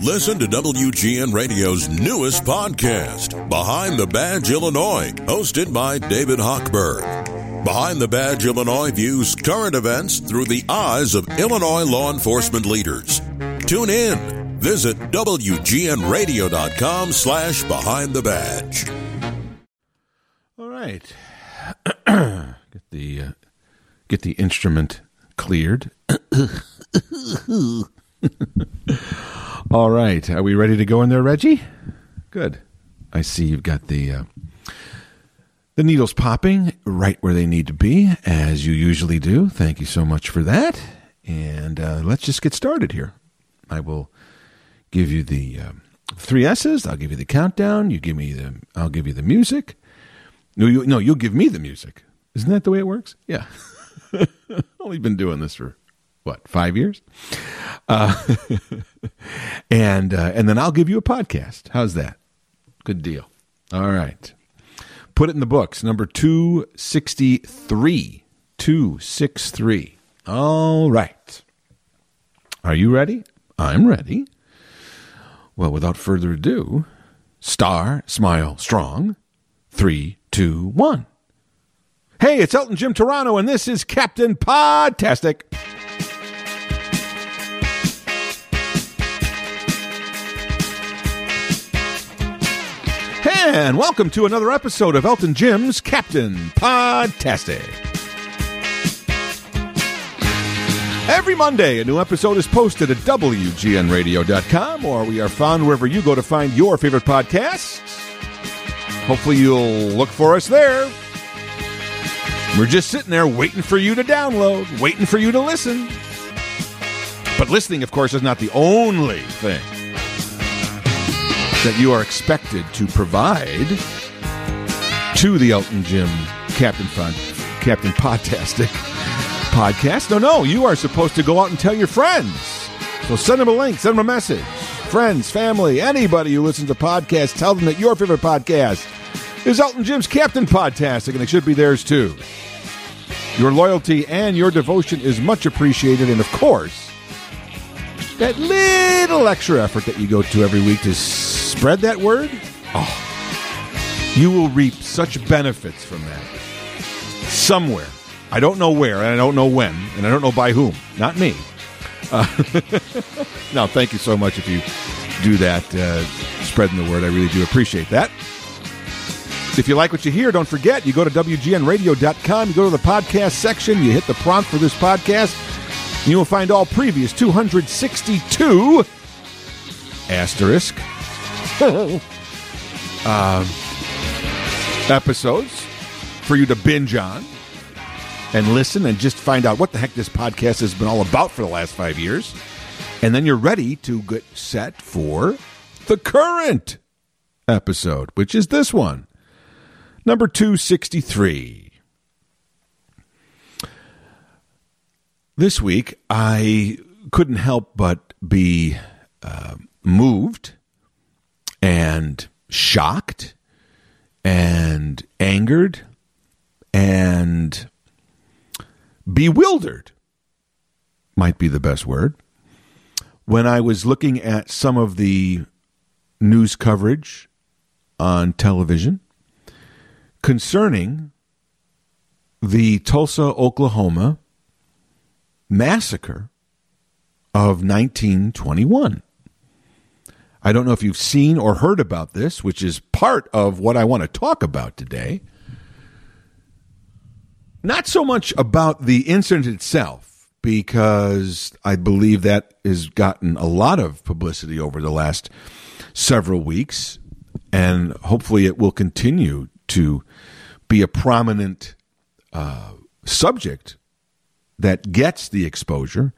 Listen to WGN Radio's newest podcast, Behind the Badge Illinois, hosted by David Hochberg. Behind the Badge Illinois views current events through the eyes of Illinois law enforcement leaders. Tune in. Visit WGNRadio.com slash Behind the Badge. All right. get the uh, get the instrument cleared. All right. Are we ready to go in there, Reggie? Good. I see you've got the uh, the needles popping right where they need to be, as you usually do. Thank you so much for that. And uh, let's just get started here. I will give you the uh, three S's. I'll give you the countdown. You give me the. I'll give you the music. No, you, no, you'll give me the music. Isn't that the way it works? Yeah. Only been doing this for what five years, uh, and uh, and then I'll give you a podcast. How's that? Good deal. All right, put it in the books. Number two sixty three. Two six three. All right. Are you ready? I'm ready. Well, without further ado, star, smile, strong. Three, two, one. Hey, it's Elton Jim Toronto, and this is Captain Podtastic. And welcome to another episode of Elton Jim's Captain Podtastic. Every Monday, a new episode is posted at WGNRadio.com, or we are found wherever you go to find your favorite podcasts. Hopefully, you'll look for us there. We're just sitting there waiting for you to download, waiting for you to listen. But listening, of course, is not the only thing that you are expected to provide to the Elton Jim Captain Fun Captain Podtastic podcast. No, no, you are supposed to go out and tell your friends. So send them a link, send them a message. Friends, family, anybody who listens to podcasts, tell them that your favorite podcast is Elton Jim's Captain Podtastic, and it should be theirs too. Your loyalty and your devotion is much appreciated, and of course, that little extra effort that you go to every week to spread that word, oh, you will reap such benefits from that. Somewhere. I don't know where, and I don't know when, and I don't know by whom. Not me. Uh, thank you so much if you do that, uh, spreading the word. I really do appreciate that. If you like what you hear, don't forget, you go to WGNradio.com, you go to the podcast section, you hit the prompt for this podcast, and you will find all previous 262 asterisk uh, episodes for you to binge on and listen and just find out what the heck this podcast has been all about for the last five years. And then you're ready to get set for the current episode, which is this one, number 263. This week, I couldn't help but be uh, moved and shocked and angered and bewildered might be the best word when I was looking at some of the news coverage on television concerning the Tulsa, Oklahoma massacre of 1921. I don't know if you've seen or heard about this, which is part of what I want to talk about today. Not so much about the incident itself, because I believe that has gotten a lot of publicity over the last several weeks, and hopefully it will continue to be a prominent uh, subject that gets the exposure.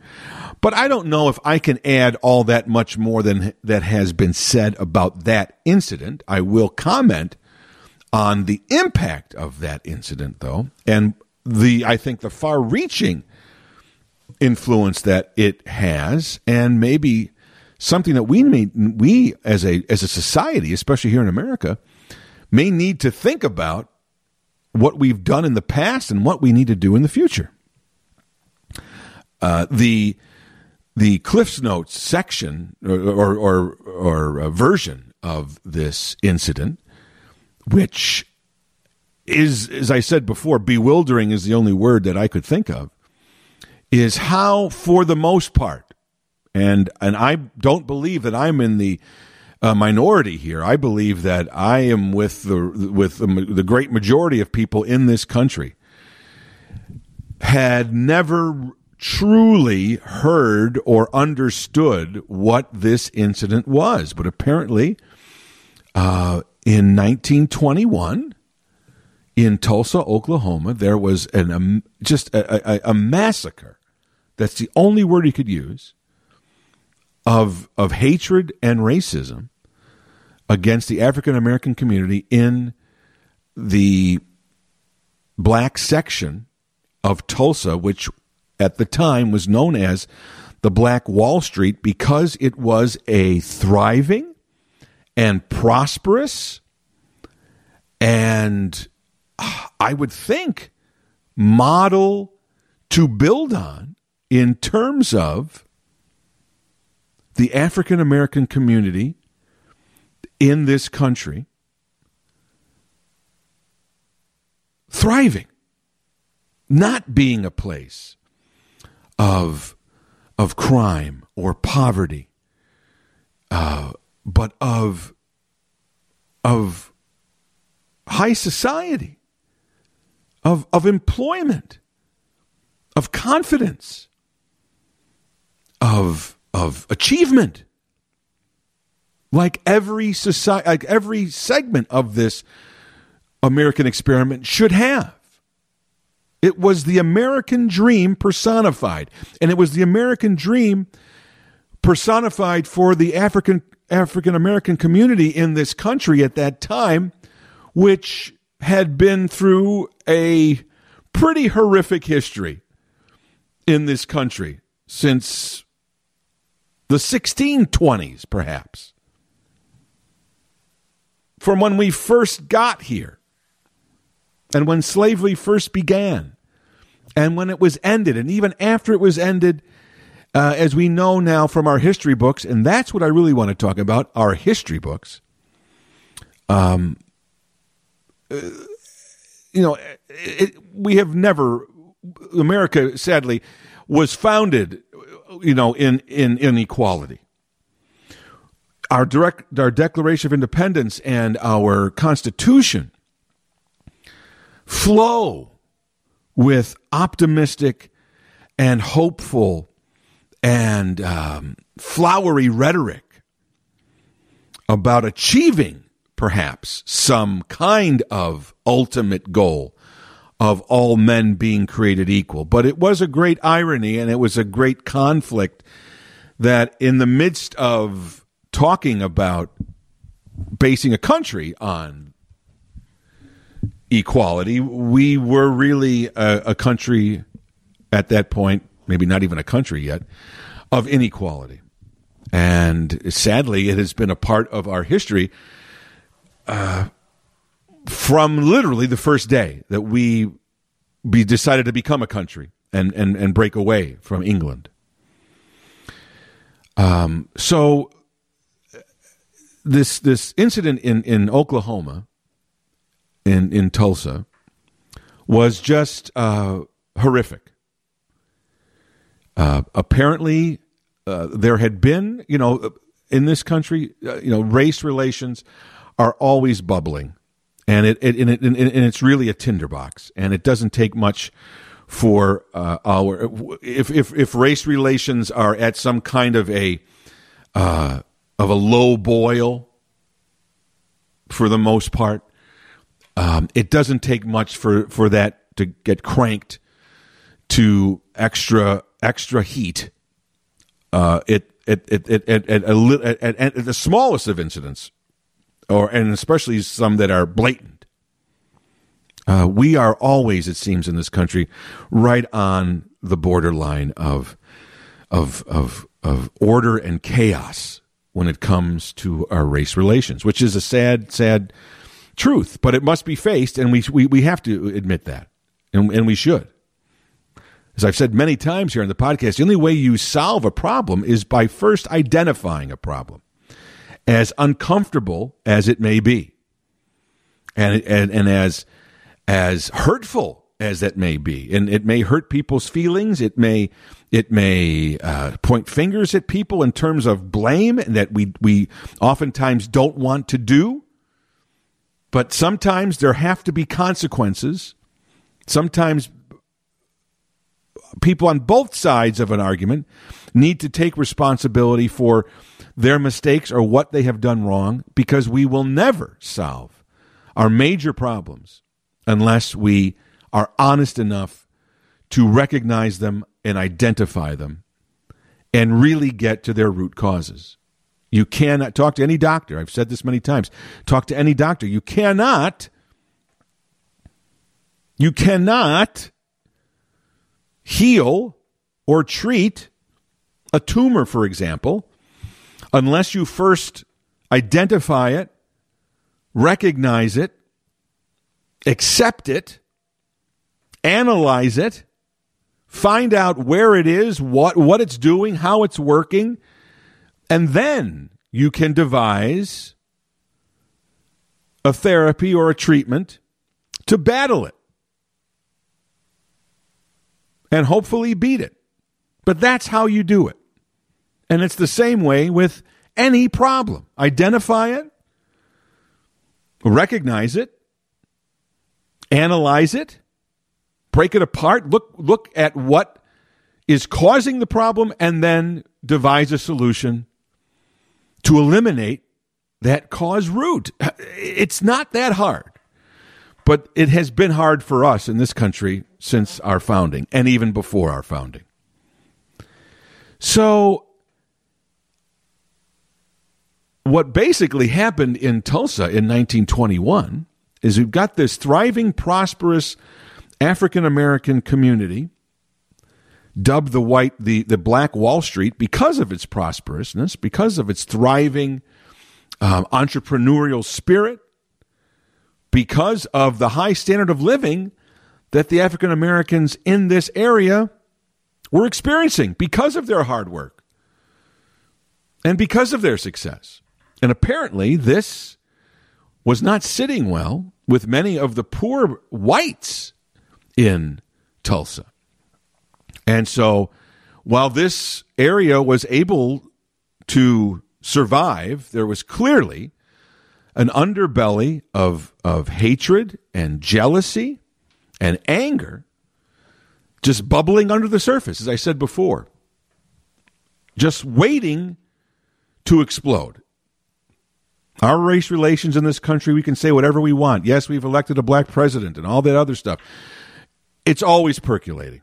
But I don't know if I can add all that much more than that has been said about that incident. I will comment on the impact of that incident, though, and the I think the far-reaching influence that it has, and maybe something that we may, we as a as a society, especially here in America, may need to think about what we've done in the past and what we need to do in the future. Uh, the the Cliffs Notes section or or or, or version of this incident, which is, as I said before, bewildering is the only word that I could think of, is how, for the most part, and and I don't believe that I'm in the uh, minority here. I believe that I am with the with the, the great majority of people in this country had never truly heard or understood what this incident was, but apparently, uh, in 1921 in Tulsa, Oklahoma, there was an um, just a, a, a, massacre. That's the only word he could use of of hatred and racism against the African American community in the black section of Tulsa, which at the time was known as the Black Wall Street because it was a thriving and prosperous and I would think, model to build on in terms of the African American community in this country thriving, not being a place of, of crime or poverty, uh, but of, of high society of, of employment, of confidence, of, of achievement. Like every society, like every segment of this American experiment should have. It was the American dream personified, and it was the American dream personified for the African African American community in this country at that time, which had been through a pretty horrific history in this country since the 1620s, perhaps. From when we first got here, and when slavery first began, and when it was ended, and even after it was ended, uh, as we know now from our history books, and that's what I really want to talk about our history books. Um, uh, you know, it, we have never, America, sadly, was founded, you know, in, in inequality. Our direct, our Declaration of Independence and our Constitution flow with optimistic and hopeful and um, flowery rhetoric about achieving perhaps some kind of ultimate goal of all men being created equal. But it was a great irony and it was a great conflict that in the midst of talking about basing a country on equality, we were really a, a country at that point, maybe not even a country yet, of inequality. And sadly, it has been a part of our history uh, from literally the first day that we be decided to become a country and, and, and break away from England. Um, so this this incident in, in Oklahoma, in in Tulsa, was just uh, horrific. Uh, apparently, uh, there had been, you know, in this country, uh, you know, race relations are always bubbling, and it, it, and, it and, it's really a tinderbox, and it doesn't take much for uh, our if if if race relations are at some kind of a uh, of a low boil for the most part. Um, it doesn't take much for, for that to get cranked to extra extra heat. Uh, it, it, it, it, at, at, at, the smallest of incidents or and especially some that are blatant. Uh, we are always, it seems, in this country, right on the borderline of of of of order and chaos when it comes to our race relations, which is a sad, sad truth. But it must be faced, and we we, we have to admit that, and and we should. As I've said many times here in the podcast, the only way you solve a problem is by first identifying a problem, as uncomfortable as it may be, and and, and as as hurtful as that may be, and it may hurt people's feelings. It may it may uh, point fingers at people in terms of blame that we we oftentimes don't want to do. But sometimes there have to be consequences. Sometimes people on both sides of an argument need to take responsibility for their mistakes or what they have done wrong because we will never solve our major problems unless we are honest enough to recognize them and identify them and really get to their root causes. You cannot talk to any doctor. I've said this many times. Talk to any doctor. You cannot you cannot heal or treat a tumor, for example, unless you first identify it, recognize it, accept it, analyze it, find out where it is, what, what it's doing, how it's working, and then you can devise a therapy or a treatment to battle it and hopefully beat it. But that's how you do it. And it's the same way with any problem. Identify it, recognize it, analyze it, break it apart, look look at what is causing the problem and then devise a solution to eliminate that cause root. It's not that hard. But it has been hard for us in this country since our founding and even before our founding. So, what basically happened in Tulsa in 1921 is we've got this thriving, prosperous African American community dubbed the white the, the black wall street because of its prosperousness because of its thriving um, entrepreneurial spirit because of the high standard of living that the African Americans in this area were experiencing because of their hard work and because of their success. And apparently, this was not sitting well with many of the poor whites in Tulsa. And so, while this area was able to survive, there was clearly an underbelly of, of hatred and jealousy and anger just bubbling under the surface, as I said before, just waiting to explode. Our race relations in this country, we can say whatever we want. Yes, we've elected a black president and all that other stuff. It's always percolating.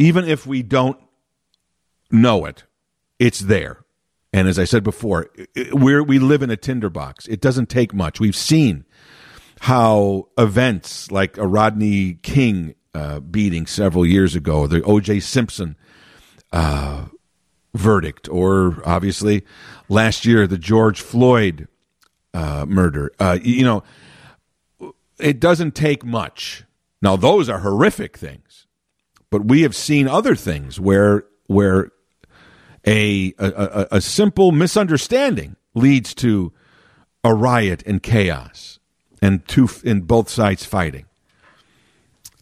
Even if we don't know it, it's there. And as I said before, we we live in a tinderbox. It doesn't take much. We've seen how events like a Rodney King uh, beating several years ago, the O.J. Simpson uh, verdict, or obviously last year the George Floyd uh, murder. Uh, you know, it doesn't take much. Now those are horrific things, but we have seen other things where where a, a, a simple misunderstanding leads to a riot and chaos and two in both sides fighting.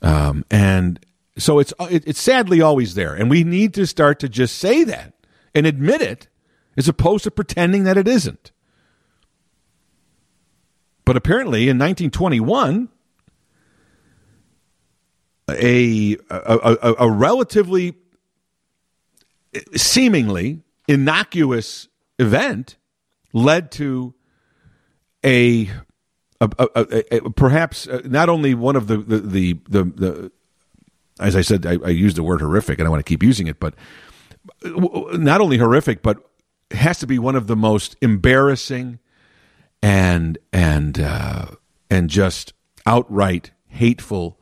Um, and so it's it, it's sadly always there, and we need to start to just say that and admit it, as opposed to pretending that it isn't. But apparently, in 1921, a a, a, a relatively seemingly innocuous event led to a, a, a, perhaps uh, not only one of the the, the the, the as I said, I, I used the word horrific, and I want to keep using it, but not only horrific, but has to be one of the most embarrassing and and uh, and just outright hateful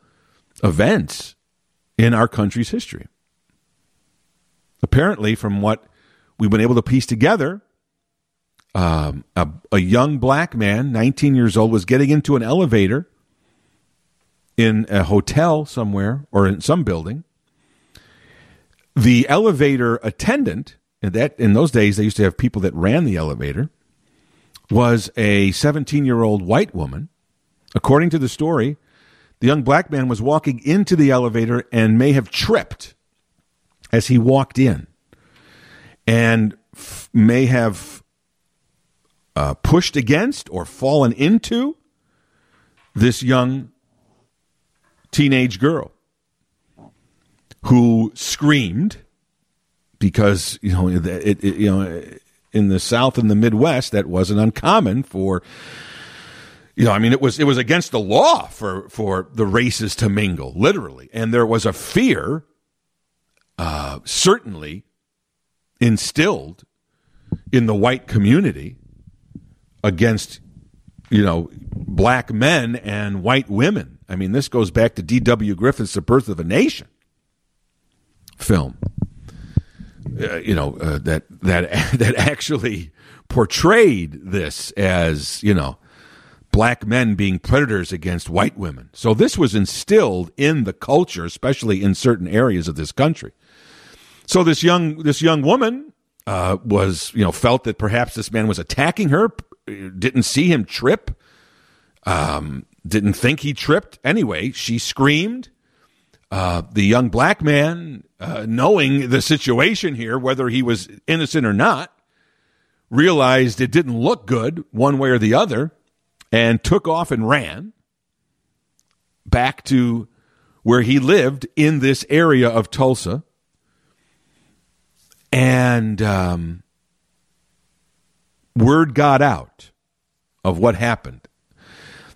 events in our country's history apparently, from what we've been able to piece together, um, a, a young black man, 19 years old, was getting into an elevator in a hotel somewhere or in some building. the elevator attendant, and that in those days they used to have people that ran the elevator, was a 17 year old white woman. According to the story, the young black man was walking into the elevator and may have tripped as he walked in and f- may have uh, pushed against or fallen into this young teenage girl who screamed because you know it, it, you know in the South and the Midwest that wasn't uncommon for you know I mean it was it was against the law for for the races to mingle literally and there was a fear uh, certainly instilled in the white community against you know black men and white women I mean this goes back to D.W. Griffith's The Birth of a Nation film. Uh, you know uh, that that that actually portrayed this as you know black men being predators against white women. So this was instilled in the culture, especially in certain areas of this country. So this young this young woman uh, was you know felt that perhaps this man was attacking her, didn't see him trip, um, didn't think he tripped. Anyway, she screamed. Uh, the young black man, uh, knowing the situation here, whether he was innocent or not, realized it didn't look good one way or the other and took off and ran back to where he lived in this area of Tulsa. And um, word got out of what happened.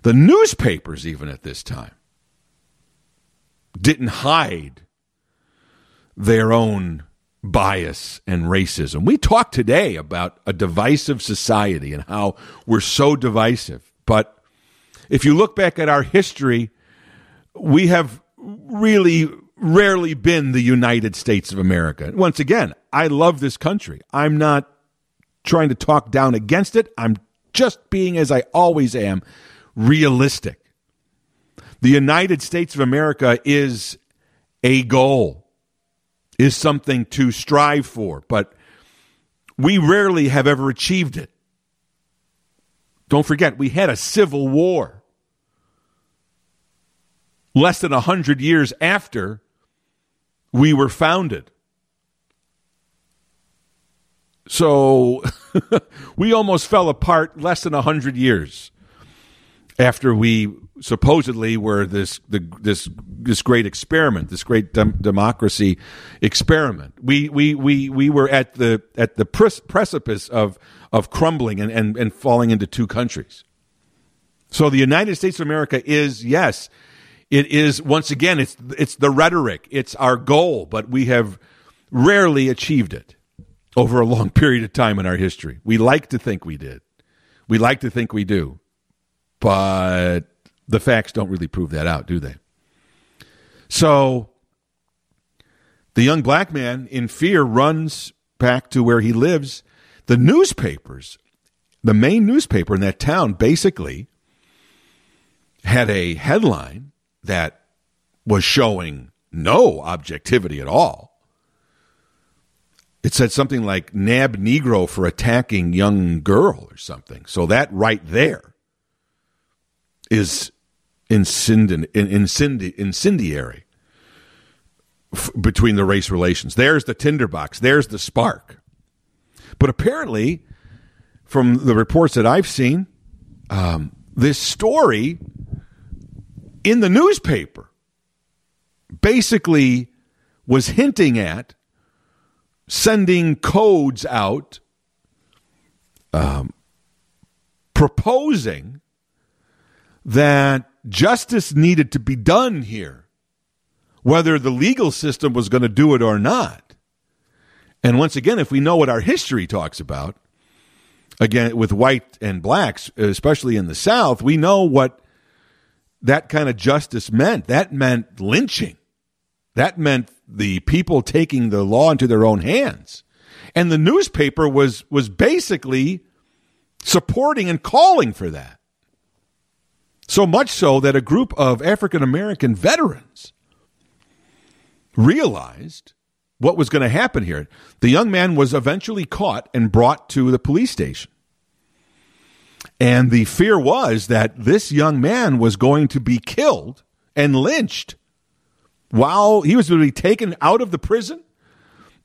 The newspapers, even at this time, didn't hide their own bias and racism. We talk today about a divisive society and how we're so divisive. But if you look back at our history, we have really rarely been the United States of America. Once again, I love this country. I'm not trying to talk down against it. I'm just being, as I always am, realistic. The United States of America is a goal, is something to strive for, but we rarely have ever achieved it. Don't forget, we had a civil war less than a hundred years after we were founded. So we almost fell apart less than a hundred years after we supposedly were this the, this this great experiment, this great dem- democracy experiment. We we we we were at the at the precipice of of crumbling and, and and falling into two countries. So the United States of America is yes, it is once again it's it's the rhetoric, it's our goal, but we have rarely achieved it over a long period of time in our history. We like to think we did. We like to think we do but the facts don't really prove that out, do they? So the young black man, in fear, runs back to where he lives. The newspapers, the main newspaper in that town, basically had a headline that was showing no objectivity at all. It said something like nab Negro for attacking young girl or something. So that right there is incendi- incendi- incendiary between the race relations. There's the tinderbox. There's the spark. But apparently, from the reports that I've seen, um, this story in the newspaper basically was hinting at sending codes out um, proposing that justice needed to be done here, whether the legal system was going to do it or not. And once again, if we know what our history talks about, again, with white and blacks, especially in the South, we know what that kind of justice meant. That meant lynching. That meant the people taking the law into their own hands. And the newspaper was, was basically supporting and calling for that. So much so that a group of African American veterans realized what was going to happen here. The young man was eventually caught and brought to the police station. And the fear was that this young man was going to be killed and lynched while he was going to be taken out of the prison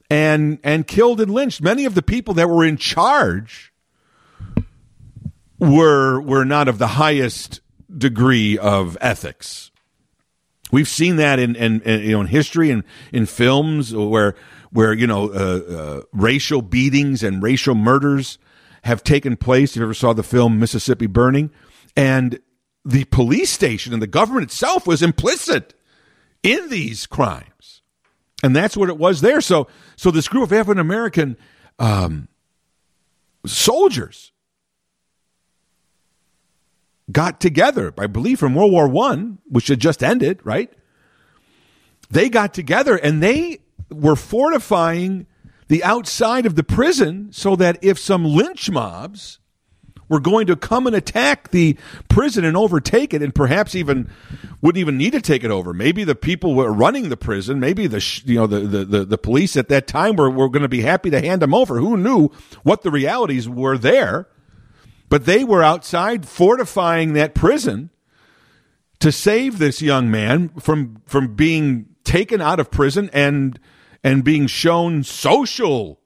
and and killed and lynched. Many of the people that were in charge were were not of the highest degree of ethics. We've seen that in, in, in you know in history and in films where where you know uh, uh, racial beatings and racial murders have taken place. If you ever saw the film Mississippi Burning, and the police station and the government itself was implicit in these crimes, and that's what it was there. So, so this group of African American um, soldiers got together, I believe, from World War One, which had just ended, right? They got together and they were fortifying the outside of the prison so that if some lynch mobs were going to come and attack the prison and overtake it, and perhaps even wouldn't even need to take it over. Maybe the people were running the prison, maybe the you know the the, the, the police at that time were, were going to be happy to hand them over. Who knew what the realities were there? But they were outside fortifying that prison to save this young man from from being taken out of prison and and being shown social,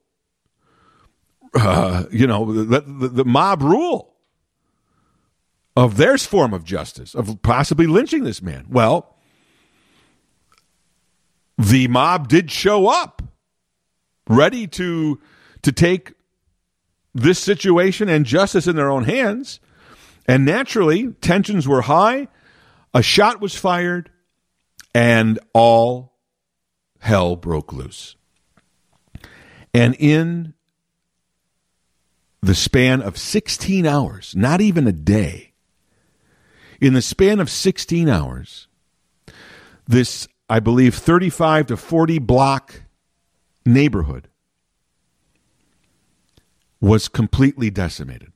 uh, you know, the, the, the mob rule of their form of justice, of possibly lynching this man. Well, the mob did show up ready to to take this situation and justice in their own hands. And naturally, tensions were high. A shot was fired, and all hell broke loose. And in the span of 16 hours, not even a day, in the span of 16 hours, this, I believe, 35 to 40 block neighborhood was completely decimated.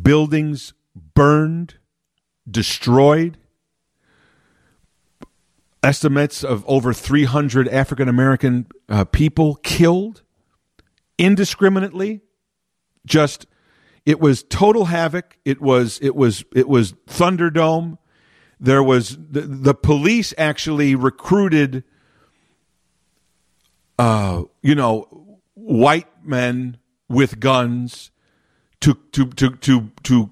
Buildings burned, destroyed, estimates of over 300 African American uh, people killed indiscriminately. Just it was total havoc. It was it was it was Thunderdome. There was the, the police actually recruited, uh, you know, white men with guns to to to to to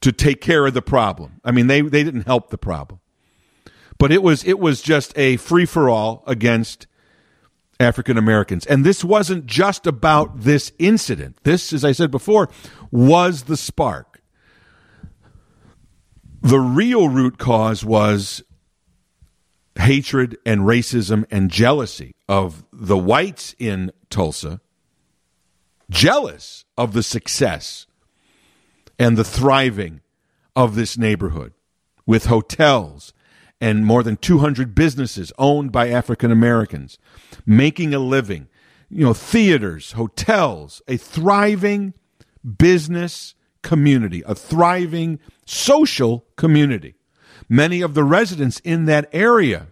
to take care of the problem. I mean, they they didn't help the problem. But it was it was just a free for all against African Americans. And this wasn't just about this incident. This, as I said before, was the spark. The real root cause was hatred and racism and jealousy of the whites in Tulsa, jealous of the success and the thriving of this neighborhood with hotels and more than 200 businesses owned by African Americans, making a living, you know, theaters, hotels, a thriving business community, a thriving social community. Many of the residents in that area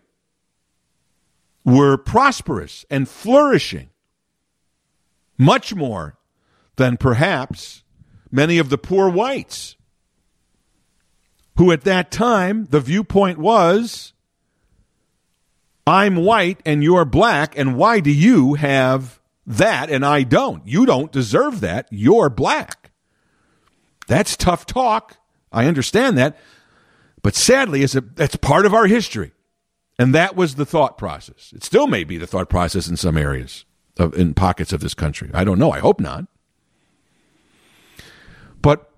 were prosperous and flourishing, much more than perhaps many of the poor whites who at that time the viewpoint was I'm white and you're black, and why do you have that and I don't? You don't deserve that. You're black. That's tough talk. I understand that. But sadly, it's a, that's part of our history. And that was the thought process. It still may be the thought process in some areas, of, in pockets of this country. I don't know. I hope not. But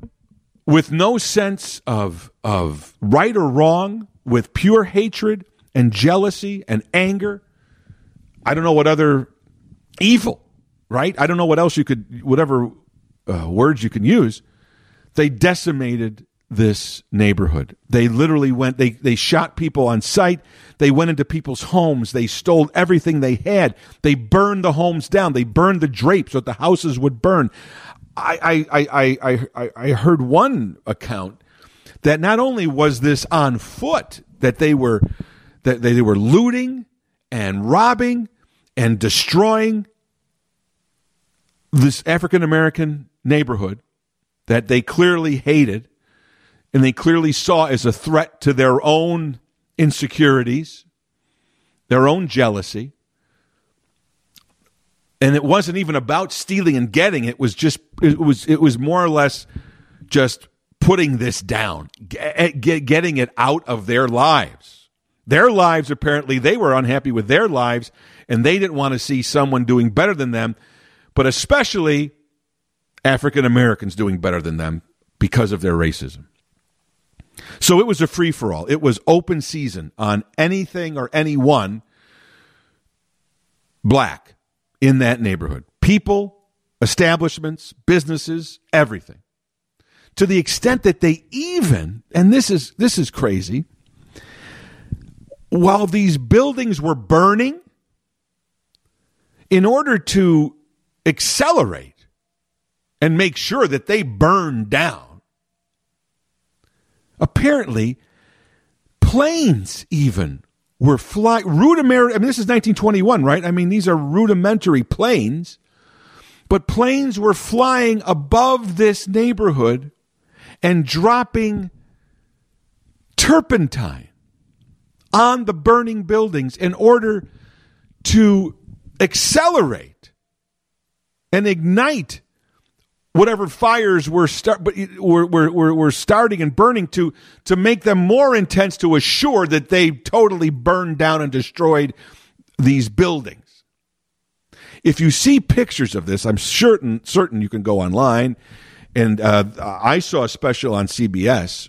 with no sense of of right or wrong, with pure hatred and jealousy and anger. I don't know what other evil, right? I don't know what else you could, whatever uh, words you can use. They decimated this neighborhood. They literally went, they, they shot people on sight. They went into people's homes. They stole everything they had. They burned the homes down. They burned the drapes so that the houses would burn. I, I, I, I, I heard one account that not only was this on foot, that they were that they were looting and robbing and destroying this African American neighborhood that they clearly hated and they clearly saw as a threat to their own insecurities, their own jealousy. And it wasn't even about stealing and getting, it was just it was it was more or less just putting this down, eh, eh, getting it out of their lives. Their lives apparently they were unhappy with their lives and they didn't want to see someone doing better than them, but especially African Americans doing better than them because of their racism. So it was a free for all. It was open season on anything or anyone black in that neighborhood. People, establishments, businesses, everything. To the extent that they even, and this is this is crazy, while these buildings were burning, in order to accelerate and make sure that they burn down, Apparently, planes even were flying rudimentary. I mean, this is 1921, right? I mean, these are rudimentary planes, but planes were flying above this neighborhood and dropping turpentine on the burning buildings in order to accelerate and ignite whatever fires were start but were, were, were, starting and burning to to make them more intense to assure that they totally burned down and destroyed these buildings. If you see pictures of this, I'm certain certain you can go online. And uh, I saw a special on CBS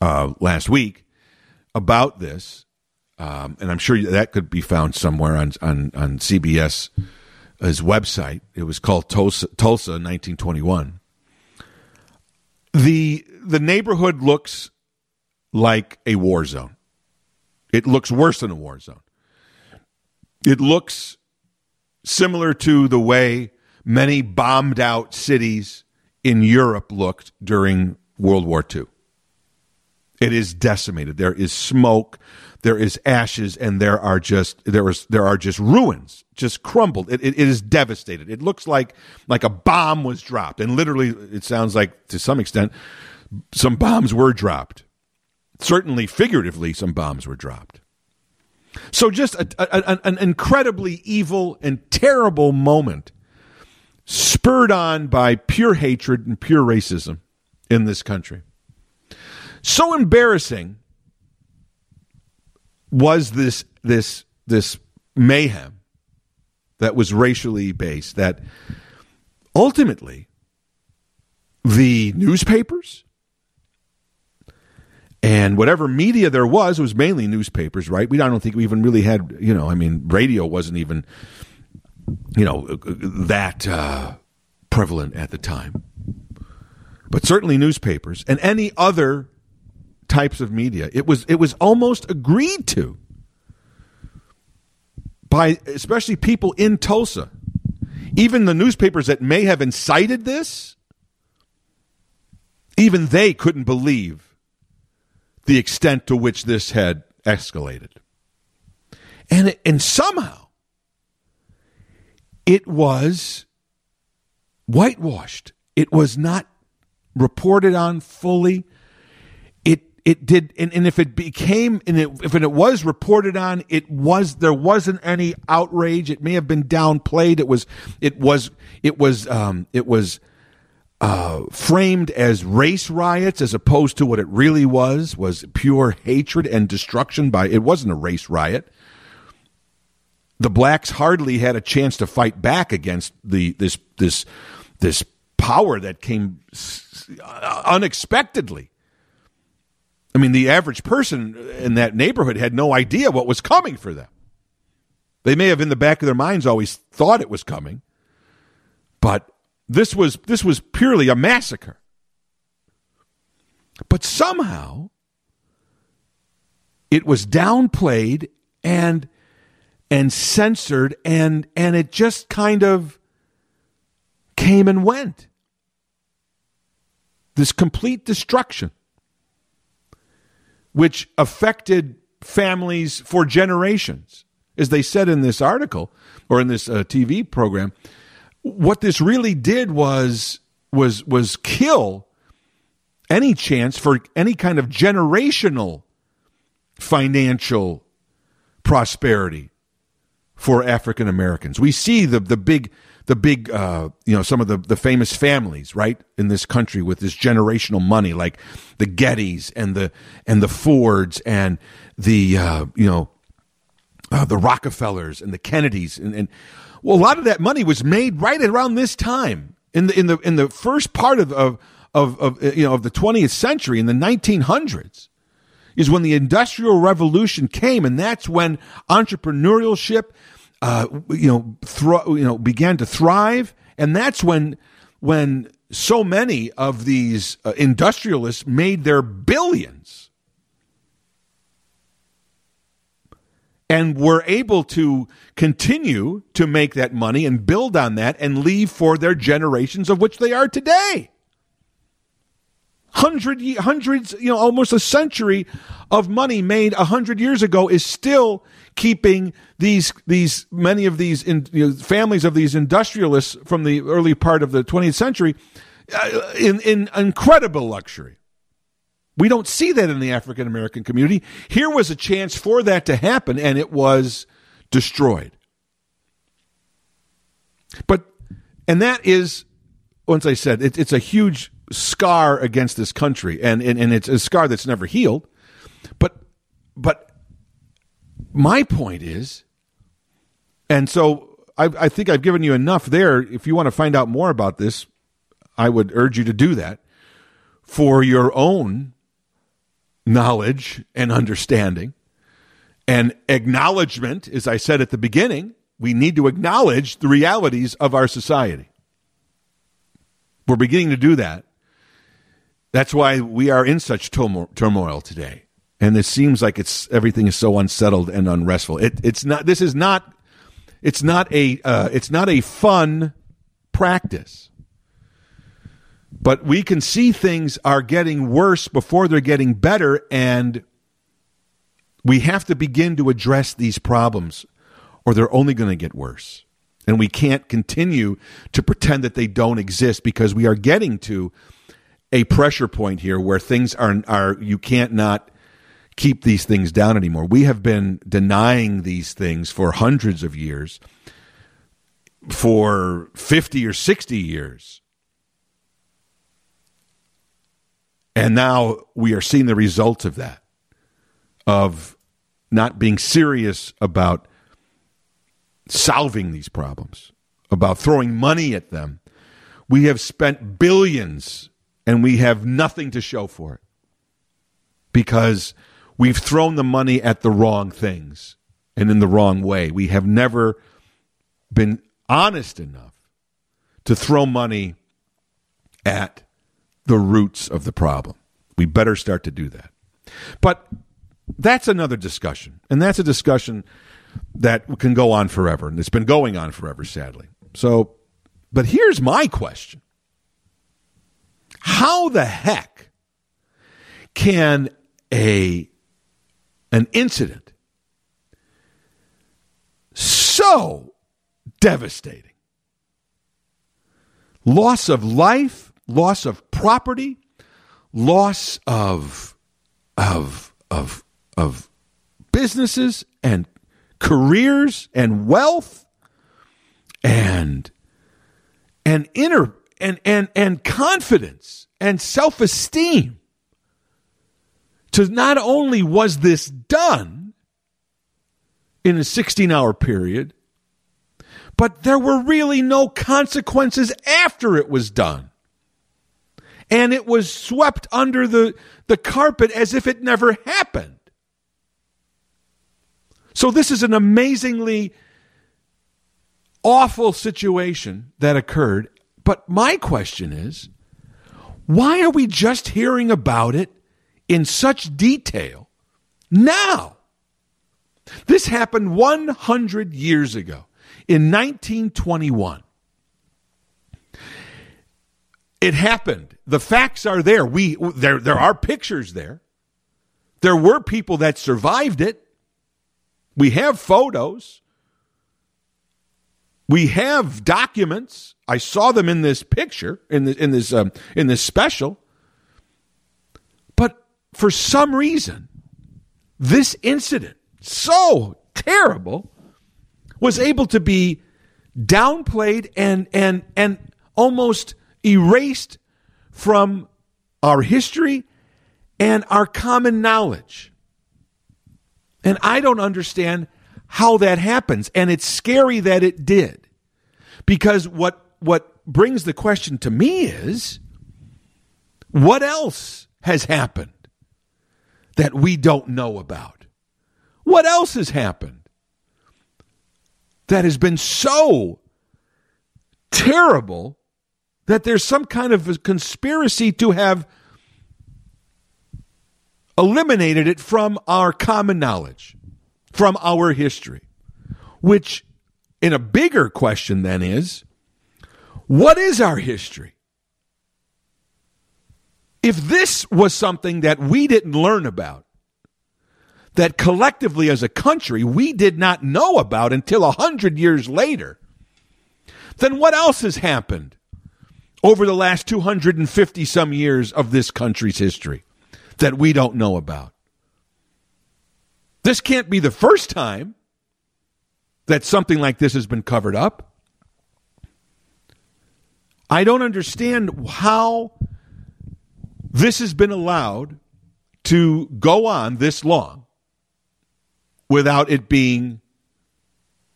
uh, last week about this, um, and I'm sure that could be found somewhere on on, on CBS his website. It was called Tulsa, Tulsa 1921. The the neighborhood looks like a war zone. It looks worse than a war zone. It looks similar to the way many bombed out cities in Europe looked during World War II. It is decimated. There is smoke there is ashes and there are just there is there are just ruins just crumbled. It, it, it is devastated. It looks like like a bomb was dropped. And literally it sounds like to some extent some bombs were dropped. Certainly figuratively some bombs were dropped. So just a, a, an incredibly evil and terrible moment spurred on by pure hatred and pure racism in this country. So embarrassing was this this this mayhem that was racially based that ultimately the newspapers and whatever media there was was mainly newspapers right? We I don't think we even really had you know I mean radio wasn't even you know that uh, prevalent at the time. But certainly newspapers and any other types of media. It was it was almost agreed to by especially people in Tulsa. Even the newspapers that may have incited this, even they couldn't believe the extent to which this had escalated. And and somehow it was whitewashed. It was not reported on fully it did and, and if it became and it, if it was reported on it was there wasn't any outrage. It may have been downplayed. It was it was it was um, it was uh, framed as race riots as opposed to what it really was was pure hatred and destruction by it wasn't a race riot. The blacks hardly had a chance to fight back against the this this this power that came unexpectedly I mean, the average person in that neighborhood had no idea what was coming for them. They may have in the back of their minds always thought it was coming, but this was this was purely a massacre. But somehow it was downplayed and and censored and and it just kind of came and went. This complete destruction which affected families for generations as they said in this article or in this uh, TV program, what this really did was was was kill any chance for any kind of generational financial prosperity for African Americans. We see the the big the big uh, you know some of the the famous families right in this country with this generational money like the Gettys and the and the Fords and the uh, you know uh, the Rockefellers and the Kennedys. And, and well a lot of that money was made right around this time in the in the in the first part of of of, of you know of the 20th century in the 1900s is when the industrial revolution came and that's when entrepreneurship uh, you know thro- you know began to thrive and that's when when so many of these uh, industrialists made their billions and were able to continue to make that money and build on that and leave for their generations of which they are today. Hundred, hundreds, you know, almost a century of money made a hundred years ago is still keeping these these many of these in, you know, families of these industrialists from the early part of the 20th century uh, in in incredible luxury. We don't see that in the African American community. Here was a chance for that to happen, and it was destroyed. But, and that is, once I said, it, it's a huge scar against this country, and, and, and it's a scar that's never healed. But, but my point is, and so I, I think I've given you enough there. If you want to find out more about this, I would urge you to do that for your own knowledge and understanding and acknowledgement, as I said at the beginning, we need to acknowledge the realities of our society. We're beginning to do that. That's why we are in such turmoil today. And it seems like it's everything is so unsettled and unrestful. It, it's not. This is not. It's not a. Uh, it's not a fun practice but we can see things are getting worse before they're getting better and we have to begin to address these problems or they're only going to get worse and we can't continue to pretend that they don't exist because we are getting to a pressure point here where things are are you can't not keep these things down anymore we have been denying these things for hundreds of years for 50 or 60 years And now we are seeing the results of that, of not being serious about solving these problems, about throwing money at them. We have spent billions and we have nothing to show for it because we've thrown the money at the wrong things and in the wrong way. We have never been honest enough to throw money at the roots of the problem. We better start to do that. But that's another discussion. And that's a discussion that can go on forever. And it's been going on forever, sadly. So, but here's my question How the heck can a an incident. So devastating. Loss of life loss of property, loss of of of of businesses and careers and wealth and and inner and and and confidence and self-esteem to not only was this done in a 16 hour period but there were really no consequences after it was done and it was swept under the, the carpet as if it never happened. So, this is an amazingly awful situation that occurred. But my question is why are we just hearing about it in such detail now? This happened 100 years ago in 1921. It happened. The facts are there. We there there are pictures there. There were people that survived it. We have photos. We have documents. I saw them in this picture in this in this um, in this special. For some reason, this incident, so terrible, was able to be downplayed and and and almost erased from our history and our common knowledge. And I don't understand how that happens and it's scary that it did. Because what what brings the question to me is what else has happened that we don't know about? What else has happened that has been so terrible that there's some kind of a conspiracy to have eliminated it from our common knowledge, from our history. Which, in a bigger question, then is what is our history? If this was something that we didn't learn about, that collectively as a country we did not know about until a hundred years later, then what else has happened over the last 250 some years of this country's history that we don't know about? This can't be the first time that something like this has been covered up. I don't understand how this has been allowed to go on this long without it being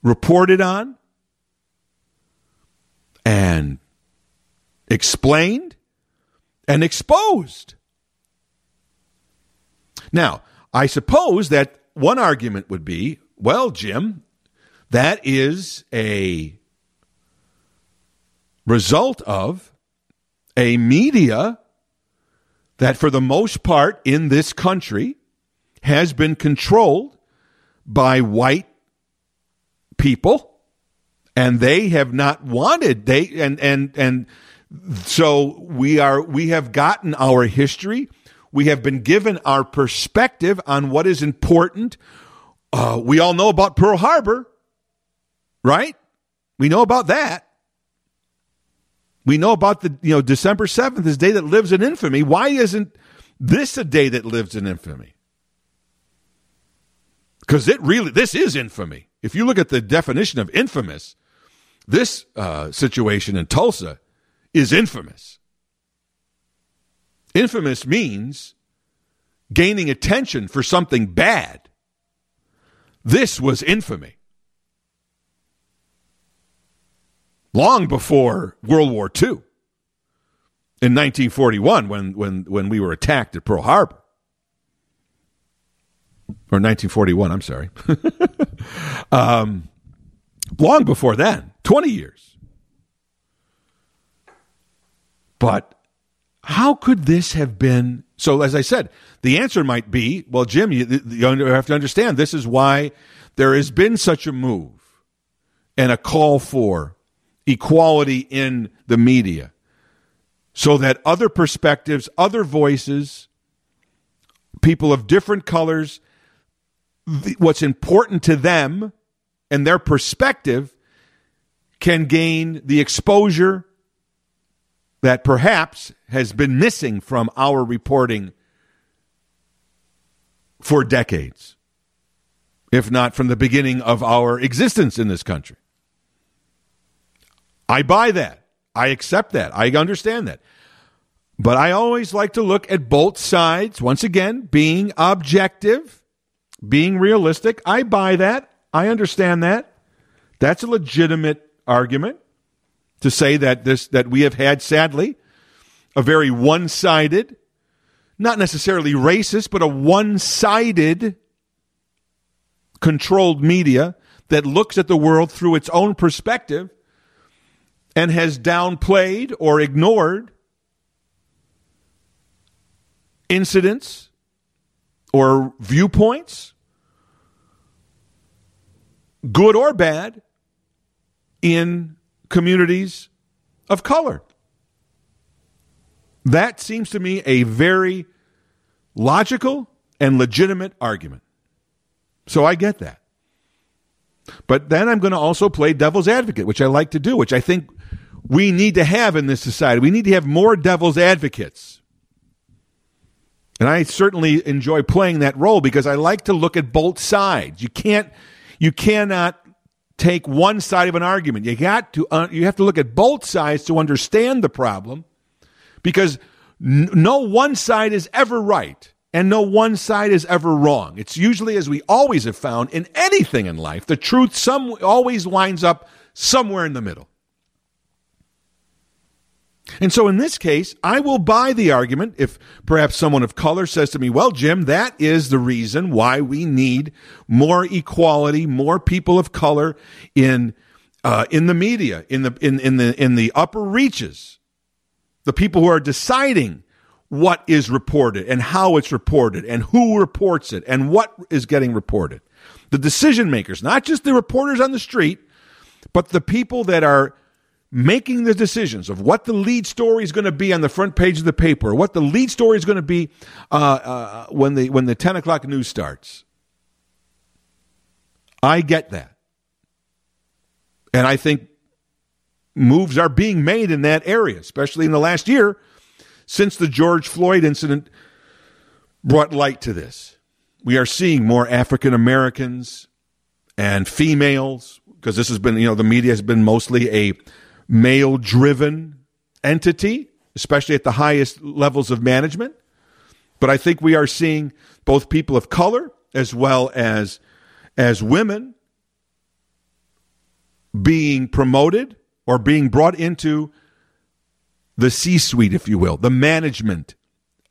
reported on and explained and exposed. Now, I suppose that one argument would be well, Jim, that is a result of a media that, for the most part in this country, has been controlled by white people and they have not wanted they and and and so we are we have gotten our history. We have been given our perspective on what is important. Uh, we all know about pearl harbor right? We know about that we know about the you know december 7th is day that lives in infamy why isn't this a day that lives in infamy because it really this is infamy if you look at the definition of infamous this uh, situation in Tulsa is infamous. Infamous means gaining attention for something bad. This was infamy. Long before World War II, in 1941, when, when, when we were attacked at Pearl Harbor. Or 1941, I'm sorry. um, long before then. 20 years. But how could this have been? So, as I said, the answer might be well, Jim, you, you have to understand this is why there has been such a move and a call for equality in the media so that other perspectives, other voices, people of different colors, what's important to them and their perspective can gain the exposure that perhaps has been missing from our reporting for decades, if not from the beginning of our existence in this country. I buy that. I accept that. I understand that. But I always like to look at both sides, once again, being objective, being realistic. I buy that. I understand that. That's a legitimate argument to say that this that we have had sadly a very one-sided not necessarily racist but a one-sided controlled media that looks at the world through its own perspective and has downplayed or ignored incidents or viewpoints good or bad in communities of color. That seems to me a very logical and legitimate argument. So I get that. But then I'm going to also play devil's advocate, which I like to do, which I think we need to have in this society. We need to have more devil's advocates. And I certainly enjoy playing that role because I like to look at both sides. You can't you cannot take one side of an argument. You got to uh, you have to look at both sides to understand the problem because n- no one side is ever right and no one side is ever wrong. It's usually as we always have found in anything in life, the truth some always winds up somewhere in the middle. And so in this case, I will buy the argument if perhaps someone of color says to me, well, Jim, that is the reason why we need more equality, more people of color in, uh, in the media, in the, in, in the, in the upper reaches, the people who are deciding what is reported and how it's reported and who reports it and what is getting reported. The decision makers, not just the reporters on the street, but the people that are making the decisions of what the lead story is going to be on the front page of the paper, what the lead story is going to be uh, uh, when the when the ten o'clock news starts. I get that, and I think moves are being made in that area, especially in the last year since the George Floyd incident brought light to this. We are seeing more African Americans and females because this has been, you know, the media has been mostly a male driven entity, especially at the highest levels of management. But I think we are seeing both people of color as well as as women being promoted or being brought into the C suite, if you will, the management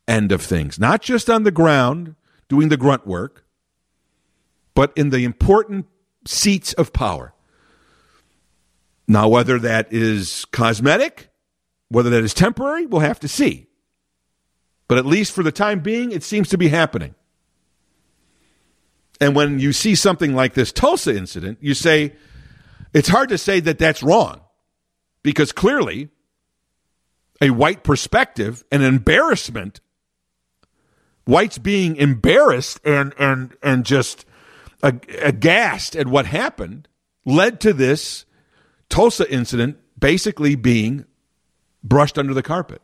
end of things, not just on the ground doing the grunt work, but in the important seats of power. Now, whether that is cosmetic, whether that is temporary, we'll have to see. But at least for the time being, it seems to be happening. And when you see something like this Tulsa incident, you say, it's hard to say that that's wrong because clearly a white perspective, an embarrassment, whites being embarrassed and, and, and just aghast at what happened led to this Tulsa incident basically being brushed under the carpet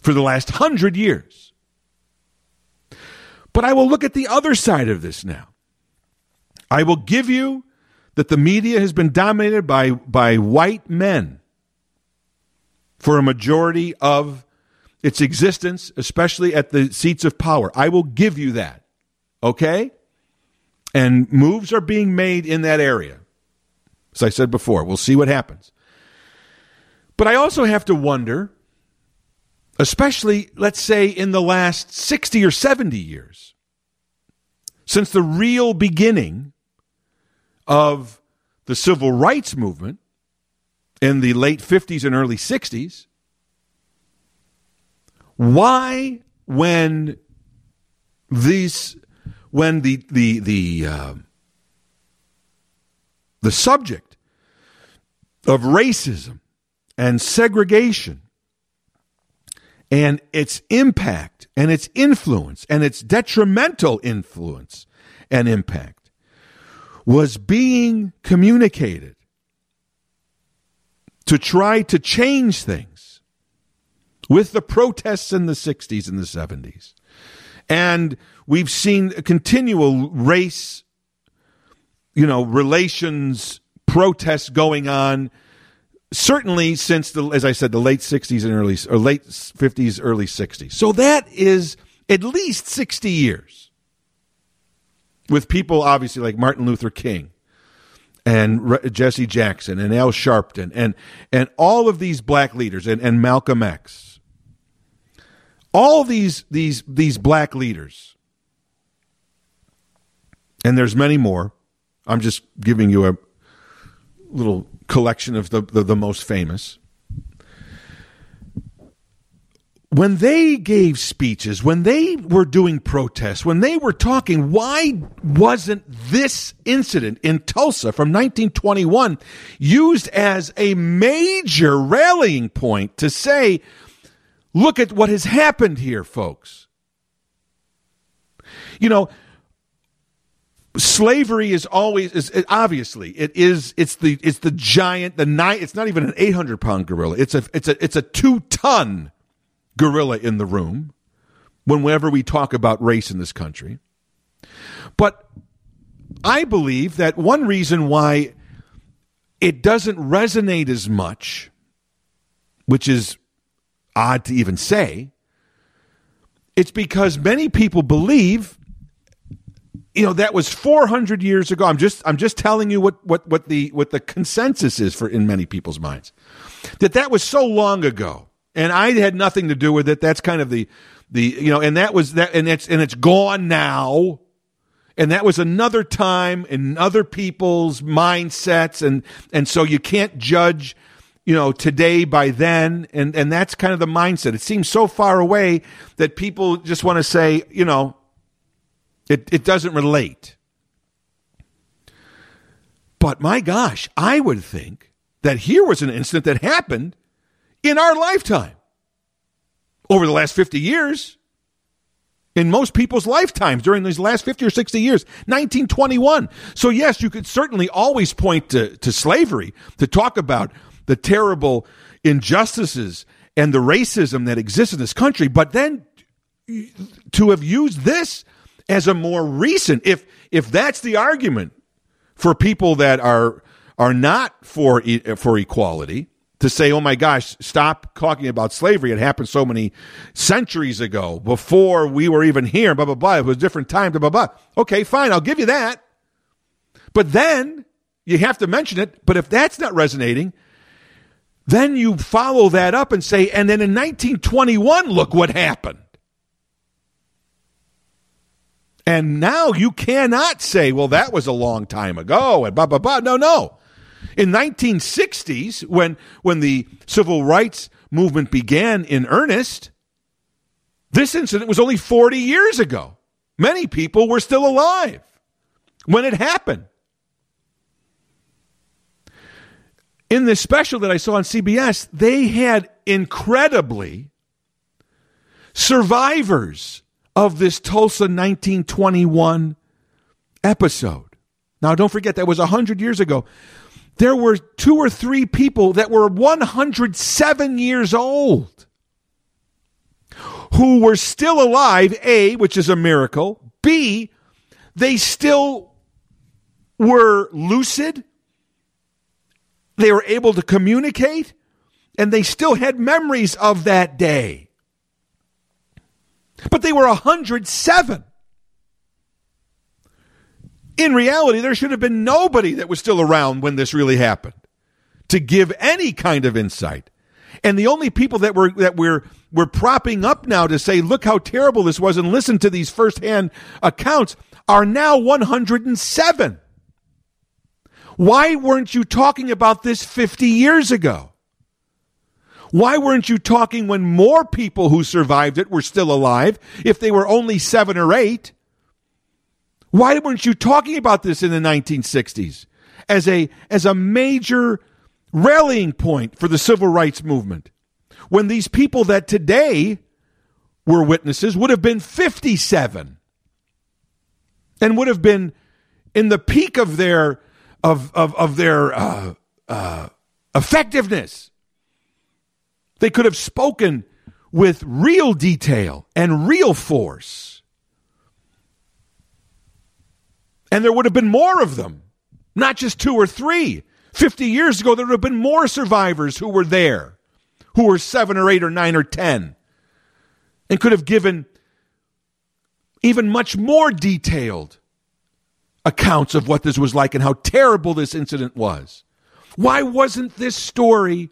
for the last hundred years. But I will look at the other side of this now. I will give you that the media has been dominated by, by white men for a majority of its existence, especially at the seats of power. I will give you that. Okay? And moves are being made in that area. As I said before, we'll see what happens. But I also have to wonder, especially, let's say, in the last 60 or 70 years, since the real beginning of the civil rights movement in the late 50s and early 60s, why, when these, when the, the, the, uh, the subject of racism and segregation and its impact and its influence and its detrimental influence and impact was being communicated to try to change things with the protests in the 60s and the 70s. And we've seen a continual race, you know, relations protests going on certainly since the as I said the late 60s and early or late 50s early 60s. So that is at least 60 years. With people obviously like Martin Luther King and Jesse Jackson and Al Sharpton and and all of these black leaders and, and Malcolm X. All these these these black leaders. And there's many more. I'm just giving you a little collection of the, the, the most famous. When they gave speeches, when they were doing protests, when they were talking, why wasn't this incident in Tulsa from 1921 used as a major rallying point to say, look at what has happened here, folks? You know, slavery is always is it, obviously it is it's the it's the giant the nine it's not even an 800 pound gorilla it's a it's a it's a two ton gorilla in the room whenever we talk about race in this country. But i believe that one reason why it doesn't resonate as much which is odd to even say it's because many people believe you know that was 400 years ago. I'm just i'm just telling you what what what the what the consensus is for in many people's minds that that was so long ago and i had nothing to do with it. That's kind of the the you know and that was that and it's and it's gone now. And that was another time in other people's mindsets. And and so you can't judge you know today by then. And and that's kind of the mindset. It seems so far away that people just want to say you know it, it doesn't relate. But my gosh, I would think that here was an incident that happened in our lifetime over the last 50 years. In most people's lifetimes during these last 50 or 60 years, 1921. So, yes, you could certainly always point to, to slavery to talk about the terrible injustices and the racism that exists in this country. But then to have used this as a more recent if if that's the argument for people that are are not for for equality to say oh my gosh stop talking about slavery. It happened so many centuries ago before we were even here blah blah blah. It was a different time blah blah blah. Okay fine I'll give you that. But then you have to mention it but if that's not resonating then you follow that up and say and then in 1921 look what happened. And now you cannot say, well, that was a long time ago and blah, blah, blah. No, no. In 1960s, when, when the civil rights movement began in earnest, this incident was only 40 years ago. Many people were still alive when it happened. In this special that I saw on CBS, they had incredibly survivors of this Tulsa 1921 episode. Now, don't forget, that was 100 years ago. There were two or three people that were 107 years old who were still alive, A, which is a miracle, B, they still were lucid, they were able to communicate, and they still had memories of that day. But they were 107. In reality, there should have been nobody that was still around when this really happened to give any kind of insight. And the only people that were that we're we're propping up now to say, look how terrible this was, and listen to these firsthand accounts are now 107. Why weren't you talking about this 50 years ago? Why weren't you talking when more people who survived it were still alive if they were only seven or eight? Why weren't you talking about this in the 1960s as a, as a major rallying point for the civil rights movement? When these people that today were witnesses would have been 57 and would have been in the peak of their of of, of their uh, uh, effectiveness they could have spoken with real detail and real force. And there would have been more of them, not just two or three. 50 years ago, there would have been more survivors who were there, who were seven or eight or nine or 10, and could have given even much more detailed accounts of what this was like and how terrible this incident was. Why wasn't this story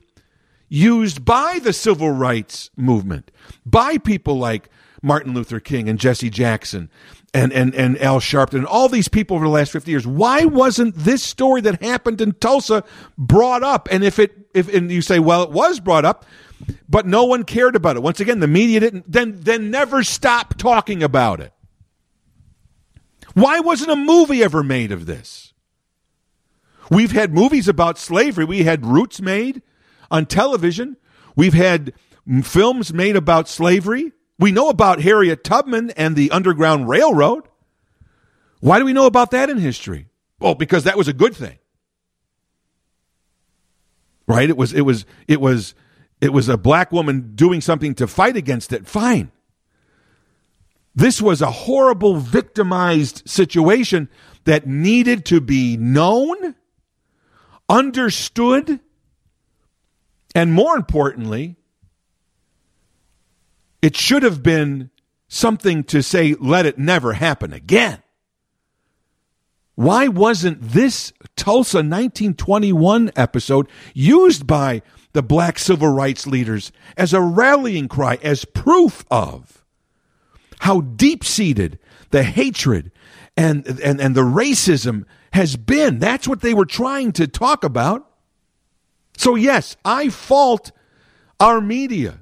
used by the civil rights movement, by people like Martin Luther King and Jesse Jackson and, and, and Al Sharpton and all these people over the last 50 years. Why wasn't this story that happened in Tulsa brought up? And if it, if, and you say, well, it was brought up, but no one cared about it. Once again, the media didn't, then, then never stop talking about it. Why wasn't a movie ever made of this? We've had movies about slavery. We had Roots made on television. We've had films made about slavery. We know about Harriet Tubman and the Underground Railroad. Why do we know about that in history? Well, because that was a good thing. Right? It was it was it was it was a black woman doing something to fight against it. Fine. This was a horrible victimized situation that needed to be known, understood, and more importantly, it should have been something to say, let it never happen again. Why wasn't this Tulsa 1921 episode used by the black civil rights leaders as a rallying cry, as proof of how deep seated the hatred and, and, and the racism has been? That's what they were trying to talk about. So, yes, I fault our media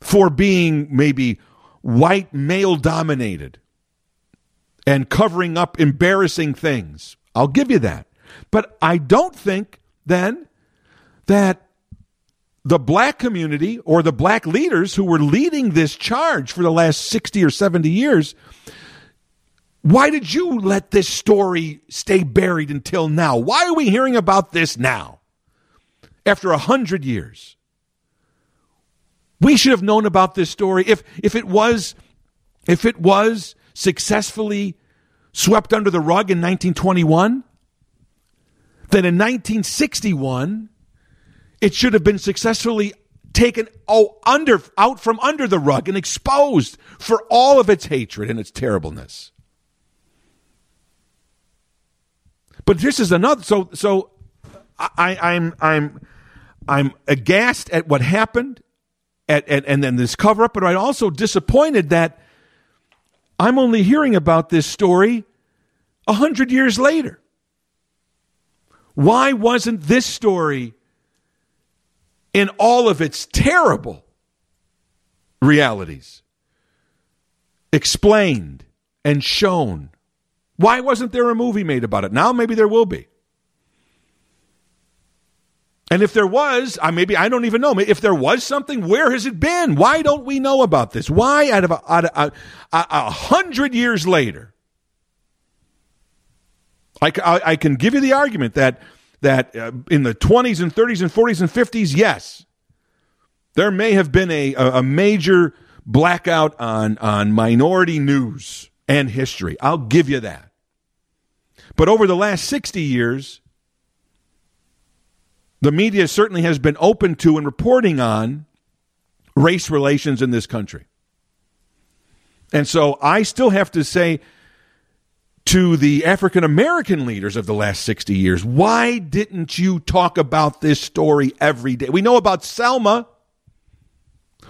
for being maybe white male dominated and covering up embarrassing things. I'll give you that. But I don't think then that the black community or the black leaders who were leading this charge for the last 60 or 70 years why did you let this story stay buried until now? Why are we hearing about this now? After a hundred years. We should have known about this story if if it was if it was successfully swept under the rug in 1921, then in 1961 it should have been successfully taken oh under out from under the rug and exposed for all of its hatred and its terribleness. But this is another so so I, I'm I'm I'm aghast at what happened at, at, and then this cover up, but I'm also disappointed that I'm only hearing about this story a hundred years later. Why wasn't this story in all of its terrible realities explained and shown? Why wasn't there a movie made about it? Now maybe there will be. And if there was, I maybe I don't even know. If there was something, where has it been? Why don't we know about this? Why, out of a, out of a, a, a hundred years later, I, I, I, can give you the argument that that uh, in the 20s and 30s and 40s and 50s, yes, there may have been a, a major blackout on on minority news and history. I'll give you that. But over the last 60 years, the media certainly has been open to and reporting on race relations in this country. And so I still have to say to the African American leaders of the last 60 years, why didn't you talk about this story every day? We know about Selma.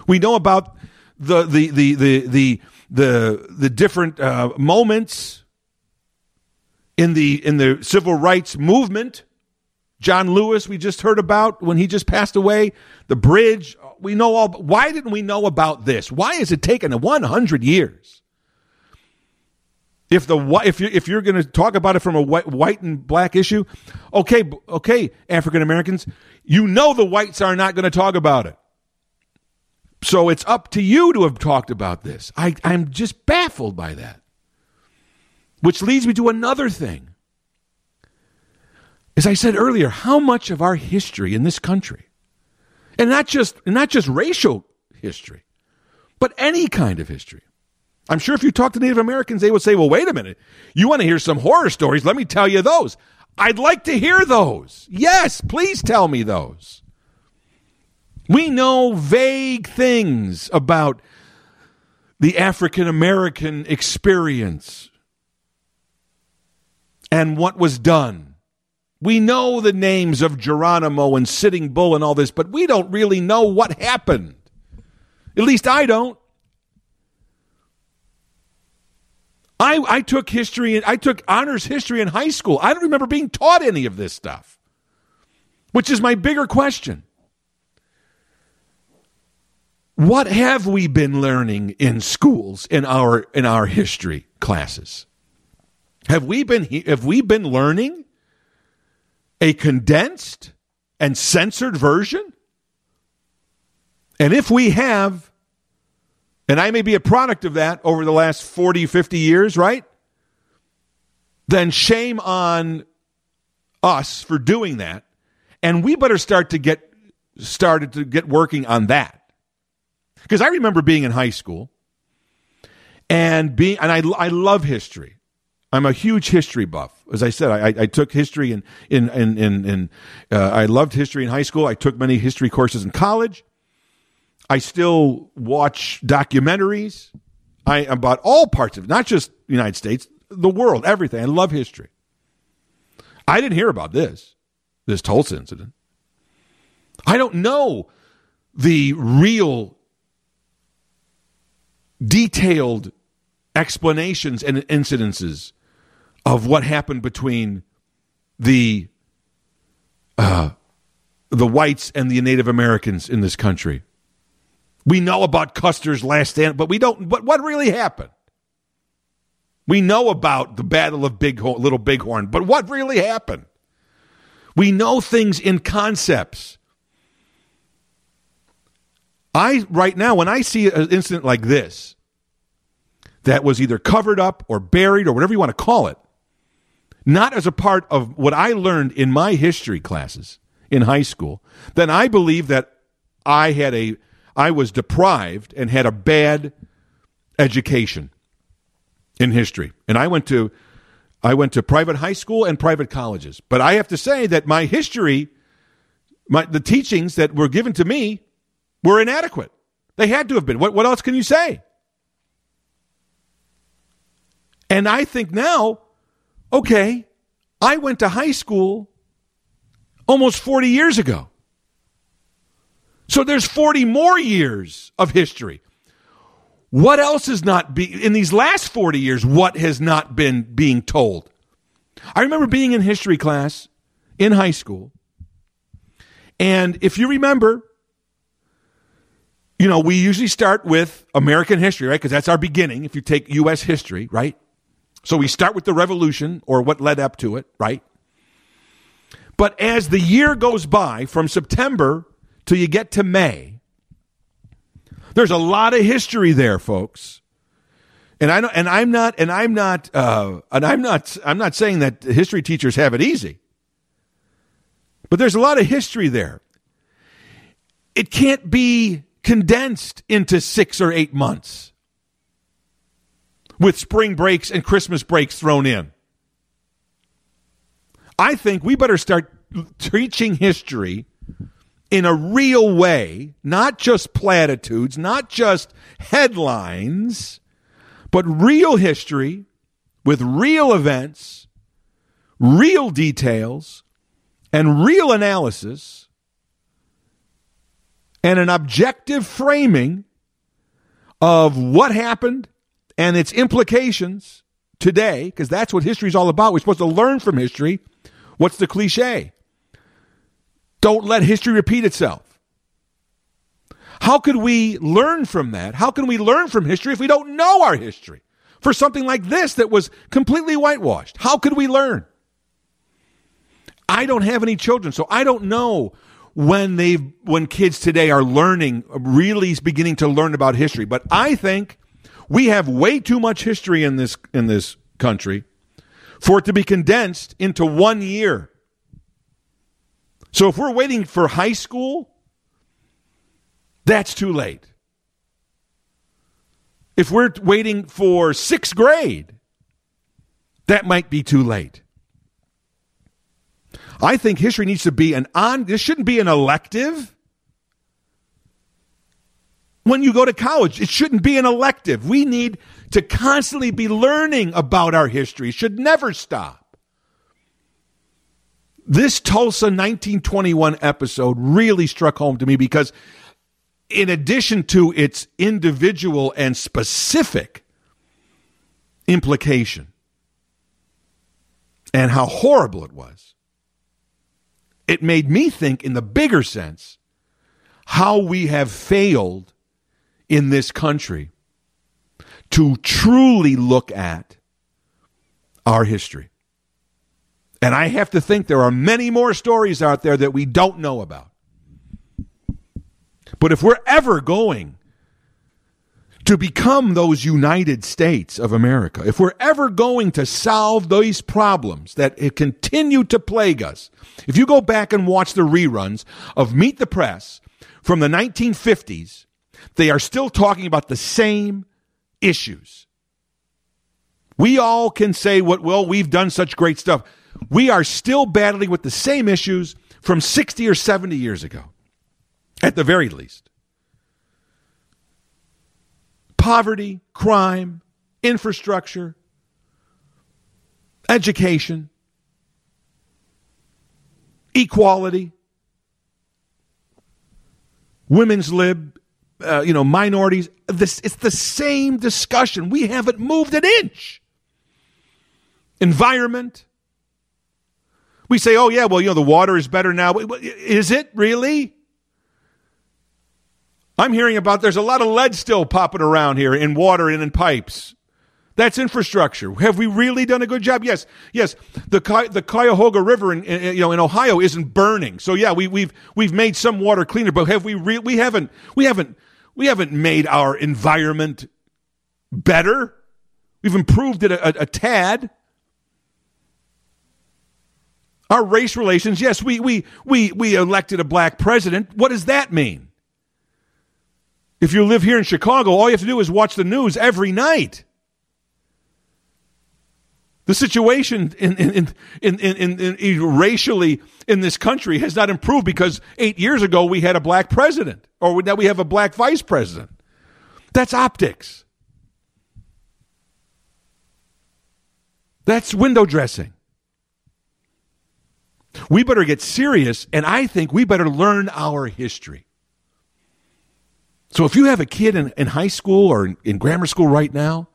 We know about the the the the the the, the different uh, moments in the in the civil rights movement John Lewis, we just heard about when he just passed away, the bridge. We know all. Why didn't we know about this? Why has it taken 100 years? If the if you if you're going to talk about it from a white, white and black issue, okay, okay, African Americans, you know the whites are not going to talk about it. So it's up to you to have talked about this. I, I'm just baffled by that. Which leads me to another thing. As I said earlier, how much of our history in this country, and not just not just racial history, but any kind of history. I'm sure if you talk to Native Americans, they would say, "Well, wait a minute. You want to hear some horror stories? Let me tell you those." I'd like to hear those. Yes, please tell me those. We know vague things about the African American experience and what was done we know the names of Geronimo and Sitting Bull and all this, but we don't really know what happened. At least I don't. I, I took history, and I took honors history in high school. I don't remember being taught any of this stuff, which is my bigger question. What have we been learning in schools in our in our history classes? Have we been have we been learning a condensed and censored version? And if we have, and I may be a product of that over the last 40, 50 years, right? then shame on us for doing that. And we better start to get started to get working on that. Because I remember being in high school and being, and I, I love history. I'm a huge history buff. As I said, I, I took history in, in, in, in, in uh, I loved history in high school. I took many history courses in college. I still watch documentaries. I about all parts of it, not just the United States, the world, everything. I love history. I didn't hear about this, this Tulsa incident. I don't know the real detailed explanations and incidences of what happened between the uh, the whites and the Native Americans in this country. We know about Custer's last stand, but we don't. But what really happened? We know about the Battle of Big Little Bighorn, but what really happened? We know things in concepts. I right now, when I see an incident like this, that was either covered up or buried or whatever you want to call it, not as a part of what I learned in my history classes in high school, then I believe that I had a I was deprived and had a bad education in history. And I went to I went to private high school and private colleges. But I have to say that my history my the teachings that were given to me were inadequate. They had to have been. What what else can you say? And I think now okay, I went to high school almost 40 years ago. So there's 40 more years of history. What else is not be in these last 40 years what has not been being told? I remember being in history class in high school. And if you remember, you know, we usually start with American history, right? Because that's our beginning if you take US history, right? So we start with the revolution or what led up to it, right? But as the year goes by from September till you get to May, there's a lot of history there, folks. And I know, and I'm not, and I'm not, uh, and I'm not, I'm not saying that history teachers have it easy. But there's a lot of history there. It can't be condensed into six or eight months with spring breaks and Christmas breaks thrown in. I think we better start teaching history in a real way, not just platitudes, not just headlines, but real history with real events, real details, and real analysis, and an objective framing of what happened and its implications today, because that's what history is all about. We're supposed to learn from history. What's the cliche? Don't let history repeat itself. How could we learn from that? How can we learn from history if we don't know our history? For something like this that was completely whitewashed, how could we learn? I don't have any children, so I don't know when they when kids today are learning really beginning to learn about history. But I think we have way too much history in this in this country for it to be condensed into one year. So if we're waiting for high school, that's too late. If we're waiting for sixth grade, that might be too late. I think history needs to be an on, this shouldn't be an elective when you go to college. It shouldn't be an elective. We need to constantly be learning about our history. It should never stop. This Tulsa 1921 episode really struck home to me because, in addition to its individual and specific implication and how horrible it was, it made me think, in the bigger sense, how we have failed in this country to truly look at our history. And I have to think there are many more stories out there that we don't know about. But if we're ever going to become those United States of America, if we're ever going to solve these problems that continue to plague us, if you go back and watch the reruns of Meet the Press from the 1950s, they are still talking about the same issues. We all can say what, well, we've done such great stuff. We are still battling with the same issues from 60 or 70 years ago, at the very least poverty, crime, infrastructure, education, equality, women's lib, uh, you know, minorities. This it's the same discussion. We haven't moved an inch. Environment. We say, oh yeah, well, you know, the water is better now. Is it really? I'm hearing about there's a lot of lead still popping around here in water and in pipes. That's infrastructure. Have we really done a good job? Yes, yes. The the Cuyahoga River in, in, you know in Ohio isn't burning, so yeah, we, we've we've made some water cleaner. But have we re- we haven't we haven't we haven't made our environment better. We've improved it a, a, a tad. Our race relations, yes, we we we we elected a black president. What does that mean? If you live here in Chicago, all you have to do is watch the news every night. The situation in, in, in, in, racially in this country has not improved because eight years ago we had a black president, or now we have a black vice president. That's optics. That's window dressing. We better get serious, and I think we better learn our history. So if you have a kid in, in high school or in, in grammar school right now,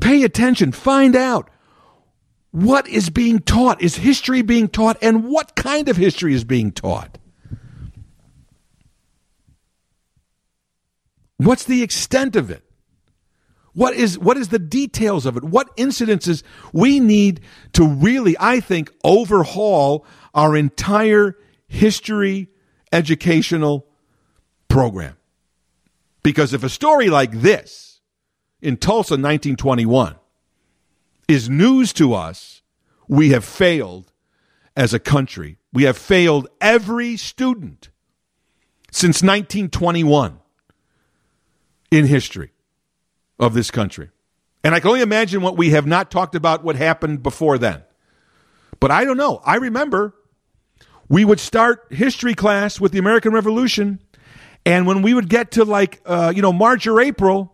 Pay attention, find out what is being taught. Is history being taught, and what kind of history is being taught? What's the extent of it? What is what is the details of it? What incidences we need to really, I think, overhaul our entire history educational program. Because if a story like this in Tulsa 1921 is news to us, we have failed as a country. We have failed every student since 1921 in history of this country. And I can only imagine what we have not talked about what happened before then. But I don't know. I remember we would start history class with the American Revolution, and when we would get to like, uh, you know, March or April,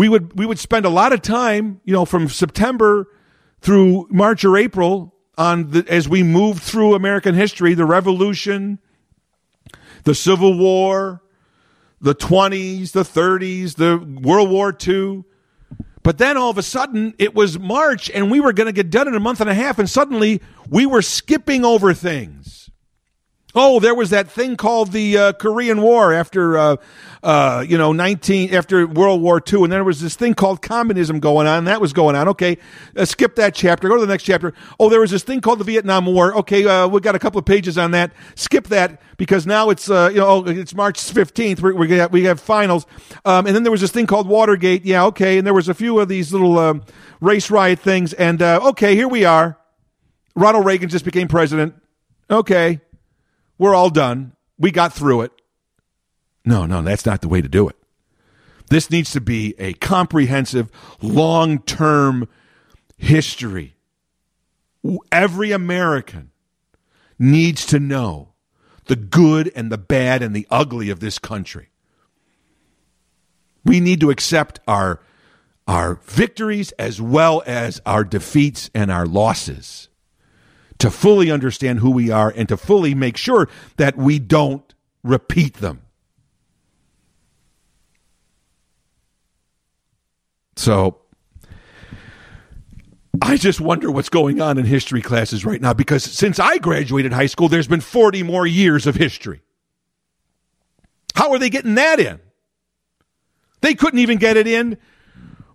we would we would spend a lot of time, you know, from September through March or April on the, as we moved through American history, the Revolution, the Civil War, the 20s, the 30s, the World War II. But then all of a sudden it was March and we were going to get done in a month and a half and suddenly we were skipping over things. Oh, there was that thing called the uh, Korean War after, uh, uh, you know, nineteen after World War II, and then there was this thing called communism going on. That was going on. Okay, uh, skip that chapter. Go to the next chapter. Oh, there was this thing called the Vietnam War. Okay, uh, we got a couple of pages on that. Skip that because now it's uh, you know oh, it's March fifteenth. We we we have finals, um, and then there was this thing called Watergate. Yeah, okay, and there was a few of these little um, race riot things, and okay, here we are. Ronald Reagan just became president. Okay we're all done. We got through it. No, no, that's not the way to do it. This needs to be a comprehensive, long term history. Every American needs to know the good and the bad and the ugly of this country. We need to accept our, our victories as well as our defeats and our losses to fully understand who we are and to fully make sure that we don't repeat them. So I just wonder what's going on in history classes right now because since I graduated high school, there's been 40 more years of history. How are they getting that in? They couldn't even get it in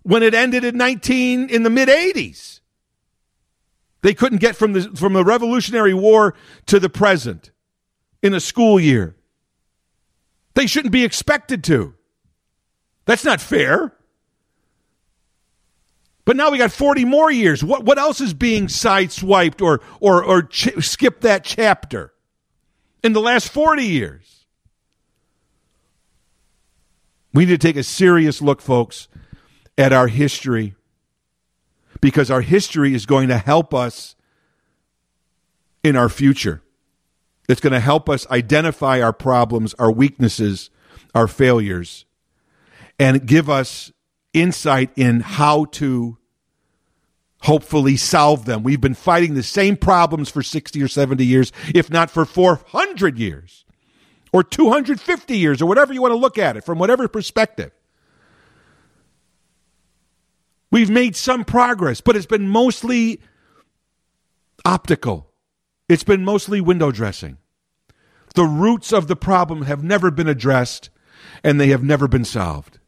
when it ended in 19 in the mid 80s. They couldn't get from the from the Revolutionary War to the present in a school year. They shouldn't be expected to. That's not fair. But now we got 40 more years. What, what else is being sideswiped or, or, or ch- skip that chapter in the last 40 years? We need to take a serious look, folks, at our history because our history is going to help us in our future. It's going to help us identify our problems, our weaknesses, our failures, and give us insight in how to hopefully solve them. We've been fighting the same problems for 60 or 70 years, if not for 400 years or 250 years or whatever you want to look at it from whatever perspective. We've made some progress, but it's been mostly optical. It's been mostly window dressing. The roots of the problem have never been addressed and they have never been solved.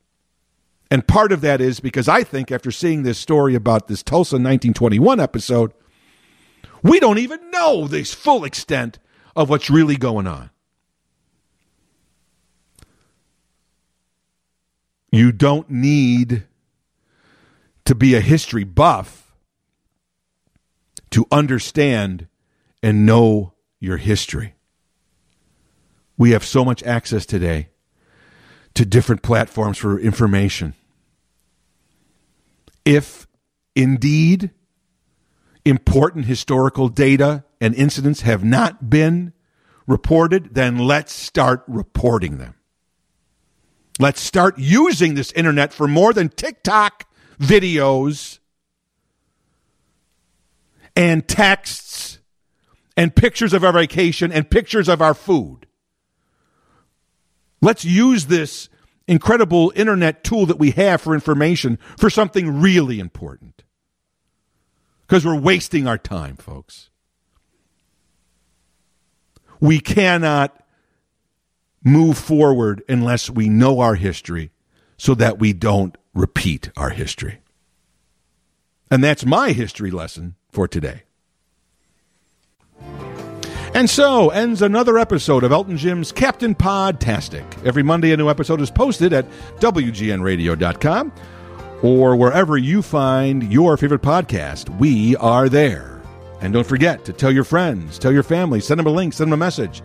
And part of that is because I think after seeing this story about this Tulsa 1921 episode, we don't even know the full extent of what's really going on. You don't need to be a history buff to understand and know your history. We have so much access today to different platforms for information. If indeed important historical data and incidents have not been reported, then let's start reporting them. Let's start using this internet for more than TikTok videos and texts and pictures of our vacation and pictures of our food. Let's use this incredible internet tool that we have for information for something really important. Because we're wasting our time, folks. We cannot move forward unless we know our history so that we don't repeat our history. And that's my history lesson for today. And so ends another episode of Elton Jim's Captain Podtastic. Every Monday, a new episode is posted at WGNradio.com or wherever you find your favorite podcast. We are there. And don't forget to tell your friends, tell your family, send them a link, send them a message.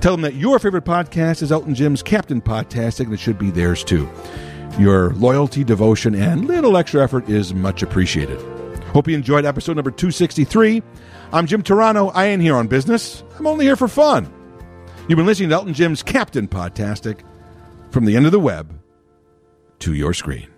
Tell them that your favorite podcast is Elton Jim's Captain Podtastic, and it should be theirs too. Your loyalty, devotion, and little extra effort is much appreciated. Hope you enjoyed episode number 263. I'm Jim Turano. I ain't here on business. I'm only here for fun. You've been listening to Elton Jim's Captain Podtastic from the end of the web to your screen.